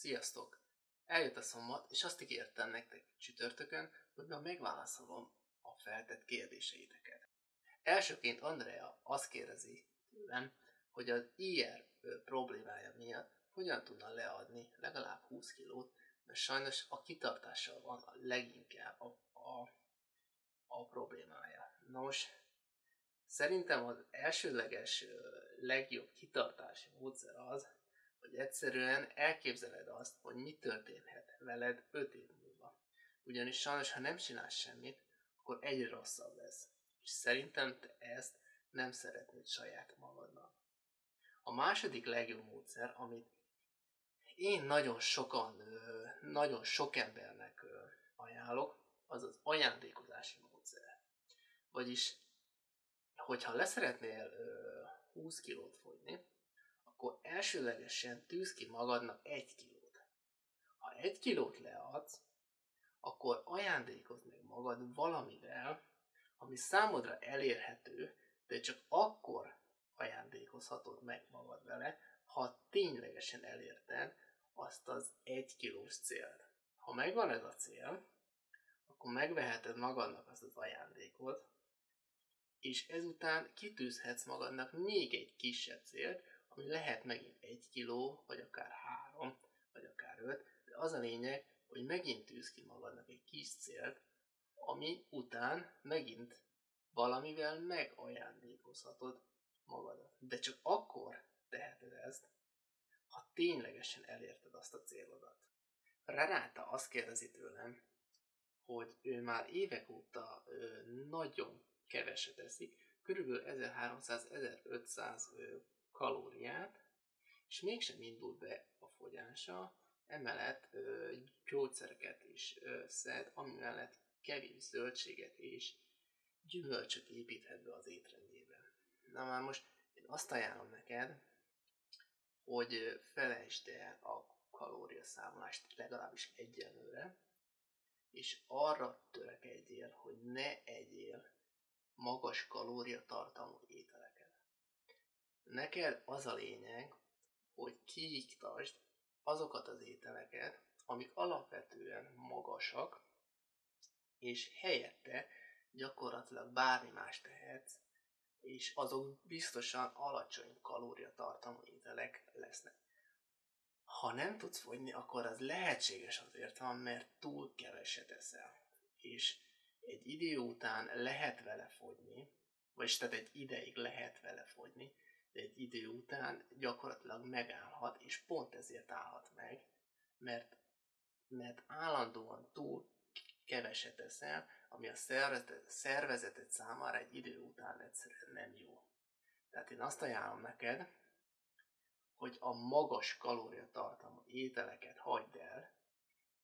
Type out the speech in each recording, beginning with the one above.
Sziasztok! Eljött a szombat, és azt ígértem nektek csütörtökön, hogy ma megválaszolom a feltett kérdéseiteket. Elsőként Andrea azt kérdezi tőlem, hogy az IR problémája miatt hogyan tudna leadni legalább 20 kilót, mert sajnos a kitartással van a leginkább a, a, a problémája. Nos, szerintem az elsőleges legjobb kitartási módszer az, hogy egyszerűen elképzeled azt, hogy mi történhet veled 5 év múlva. Ugyanis sajnos, ha nem csinálsz semmit, akkor egyre rosszabb lesz. És szerintem te ezt nem szeretnéd saját magadnak. A második legjobb módszer, amit én nagyon sokan, nagyon sok embernek ajánlok, az az ajándékozási módszer. Vagyis, hogyha leszeretnél 20 kilót fogyni, akkor elsőlegesen tűz ki magadnak egy kilót. Ha egy kilót leadsz, akkor ajándékozd meg magad valamivel, ami számodra elérhető, de csak akkor ajándékozhatod meg magad vele, ha ténylegesen elérted azt az egy kilós célt. Ha megvan ez a cél, akkor megveheted magadnak azt az ajándékot, és ezután kitűzhetsz magadnak még egy kisebb célt, ami lehet megint egy kiló, vagy akár három, vagy akár öt, de az a lényeg, hogy megint tűz ki magadnak egy kis célt, ami után megint valamivel megajándékozhatod magadat. De csak akkor teheted ezt, ha ténylegesen elérted azt a célodat. Renáta azt kérdezi tőlem, hogy ő már évek óta nagyon keveset eszik, körülbelül 1300-1500 kalóriát, és mégsem indult be a fogyása, emellett ö, gyógyszereket is ö, szed, ami mellett kevés zöldséget és gyümölcsöt építhet be az étrendjébe. Na már most én azt ajánlom neked, hogy felejtsd el a kalóriaszámlást legalábbis egyenlőre, és arra törekedjél, hogy ne egyél magas kalóriatartalmú ételeket. Neked az a lényeg, hogy kiiktasd azokat az ételeket, amik alapvetően magasak, és helyette gyakorlatilag bármi más tehetsz, és azok biztosan alacsony kalóriatartalmú ételek lesznek. Ha nem tudsz fogyni, akkor az lehetséges azért van, mert túl keveset eszel. És egy idő után lehet vele fogyni, vagyis tehát egy ideig lehet vele fogyni, egy idő után gyakorlatilag megállhat, és pont ezért állhat meg, mert, mert állandóan túl keveset eszel, ami a szervezetet, szervezetet számára egy idő után egyszerűen nem jó. Tehát én azt ajánlom neked, hogy a magas kalóriatartalmú ételeket hagyd el,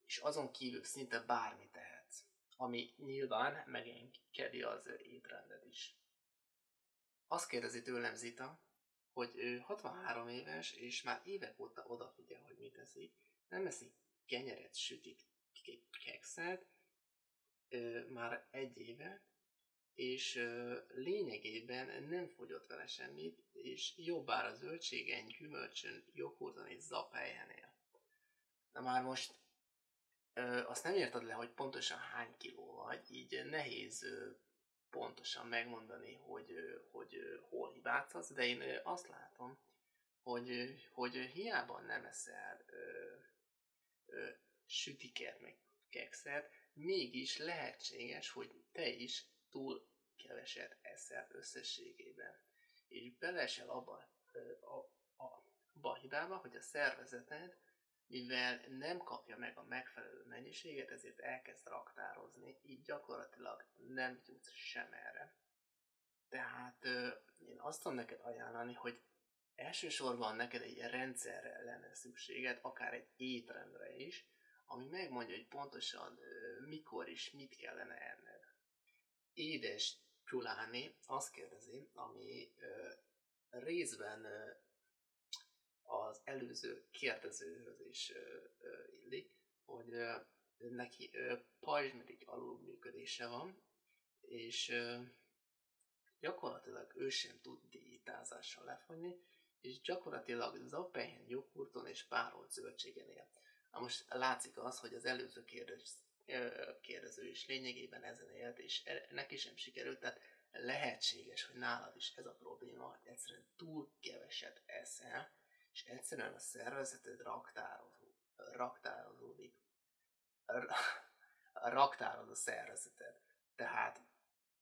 és azon kívül szinte bármit tehetsz, ami nyilván megengedi az étrendet is. Azt kérdezi tőlem Zita, hogy ő 63 éves, és már évek óta odafigyel, hogy mit eszik, nem eszik kenyeret, sütit, kekszet, már egy éve, és lényegében nem fogyott vele semmit, és jobbára zöldségen, gyümölcsön, joghurton és zaphelyen él. Na már most azt nem érted le, hogy pontosan hány kiló vagy, így nehéz pontosan megmondani, hogy, hogy hibázhatsz, de én azt látom, hogy, hogy hiába nem eszel ö, ö, sütiket, meg kekszet, mégis lehetséges, hogy te is túl keveset eszel összességében. És belesel abba a, a, a hibába, hogy a szervezeted, mivel nem kapja meg a megfelelő mennyiséget, ezért elkezd raktározni, így gyakorlatilag nem jutsz sem erre. Tehát én azt tudom neked ajánlani, hogy elsősorban neked egy rendszerre lenne szükséged, akár egy étrendre is, ami megmondja, hogy pontosan mikor és mit kellene enned. Édes Gyuláni azt kérdezi, ami részben az előző kérdezőhöz is illik, hogy neki pajzsmirigy alulműködése van, és gyakorlatilag ő sem tud diétázással lefogyni, és gyakorlatilag zappehen, joghurton és párolt zöldségen él. Na most látszik az, hogy az előző kérdés, kérdező is lényegében ezen élt, és e, neki sem sikerült, tehát lehetséges, hogy nálad is ez a probléma, hogy egyszerűen túl keveset eszel, és egyszerűen a szervezeted raktározó, raktározódik. Raktároz a szervezeted. Tehát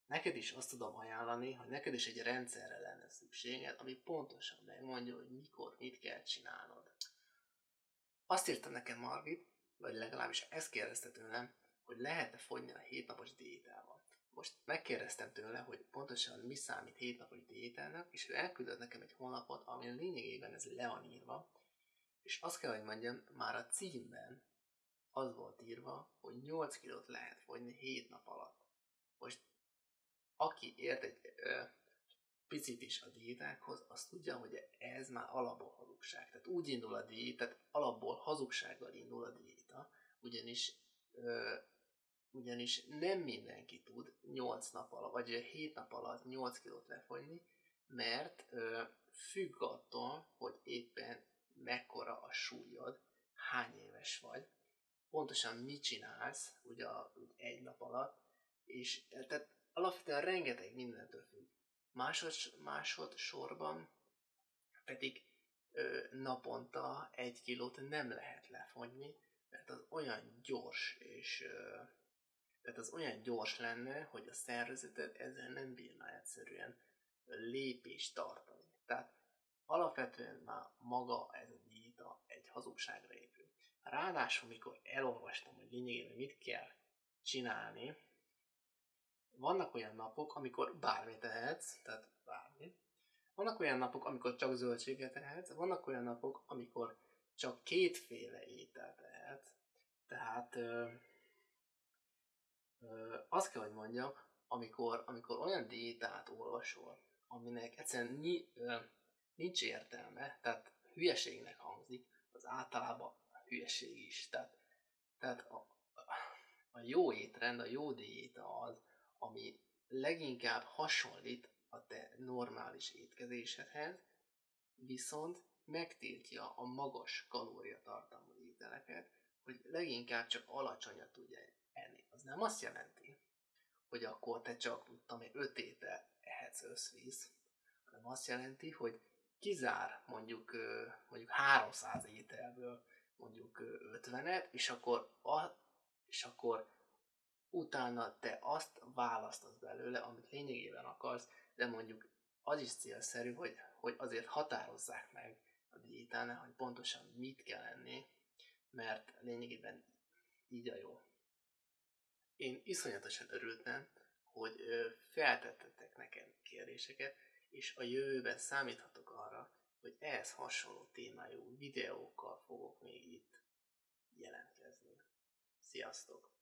neked is azt tudom ajánlani, hogy neked is egy rendszerre lenne szükséged, ami pontosan megmondja, hogy mikor mit kell csinálnod. Azt írta nekem Margit, vagy legalábbis ezt kérdezte tőlem, hogy lehet-e fogyni a hétnapos diétával. Most megkérdeztem tőle, hogy pontosan mi számít hétnapos diétának, és ő elküldött nekem egy honlapot, ami lényegében ez le van írva, és azt kell, hogy mondjam, már a címben az volt írva, hogy 8 kilót lehet fogyni 7 nap alatt. Most aki ért egy ö, picit is a diétákhoz, az tudja, hogy ez már alapból hazugság. Tehát úgy indul a diéta, tehát alapból hazugsággal indul a diéta, ugyanis ö, ugyanis nem mindenki tud 8 nap alatt, vagy 7 nap alatt 8 kilót lefogyni, mert ö, függ attól, hogy éppen mekkora a súlyod, hány éves vagy, pontosan mit csinálsz ugye, ugye egy nap alatt, és tehát alapvetően rengeteg mindentől függ. Másod, másod sorban pedig ö, naponta egy kilót nem lehet lefogyni, mert az olyan gyors és ö, tehát az olyan gyors lenne, hogy a szervezeted ezzel nem bírna egyszerűen lépést tartani. Tehát alapvetően már maga ez a diéta egy hazugságra épül. Ráadásul, mikor elolvastam, hogy lényegében mit kell csinálni, vannak olyan napok, amikor bármit ehetsz, tehát bármi. Vannak olyan napok, amikor csak zöldséget ehetsz, vannak olyan napok, amikor csak kétféle ételt ehetsz. Tehát ö, ö, azt kell, hogy mondjam, amikor, amikor olyan diétát olvasol, aminek egyszerűen ni, ö, nincs értelme, tehát hülyeségnek hangzik, az általában hülyeség is. Tehát, tehát a, a jó étrend, a jó diéta az, ami leginkább hasonlít a te normális étkezésedhez, viszont megtiltja a magas kalóriatartalmú ételeket, hogy leginkább csak alacsonyat tudja enni. Az nem azt jelenti, hogy akkor te csak, tudom 5 étel ehetsz összvíz, hanem azt jelenti, hogy kizár mondjuk, mondjuk 300 ételből mondjuk 50-et, és akkor, a, és akkor utána te azt választasz belőle, amit lényegében akarsz, de mondjuk az is célszerű, hogy, hogy azért határozzák meg a diétánál, hogy pontosan mit kell enni, mert lényegében így a jó. Én iszonyatosan örültem, hogy feltettetek nekem kérdéseket, és a jövőben számíthatok arra, hogy ehhez hasonló témájú videókkal fogok még itt jelentkezni. Sziasztok!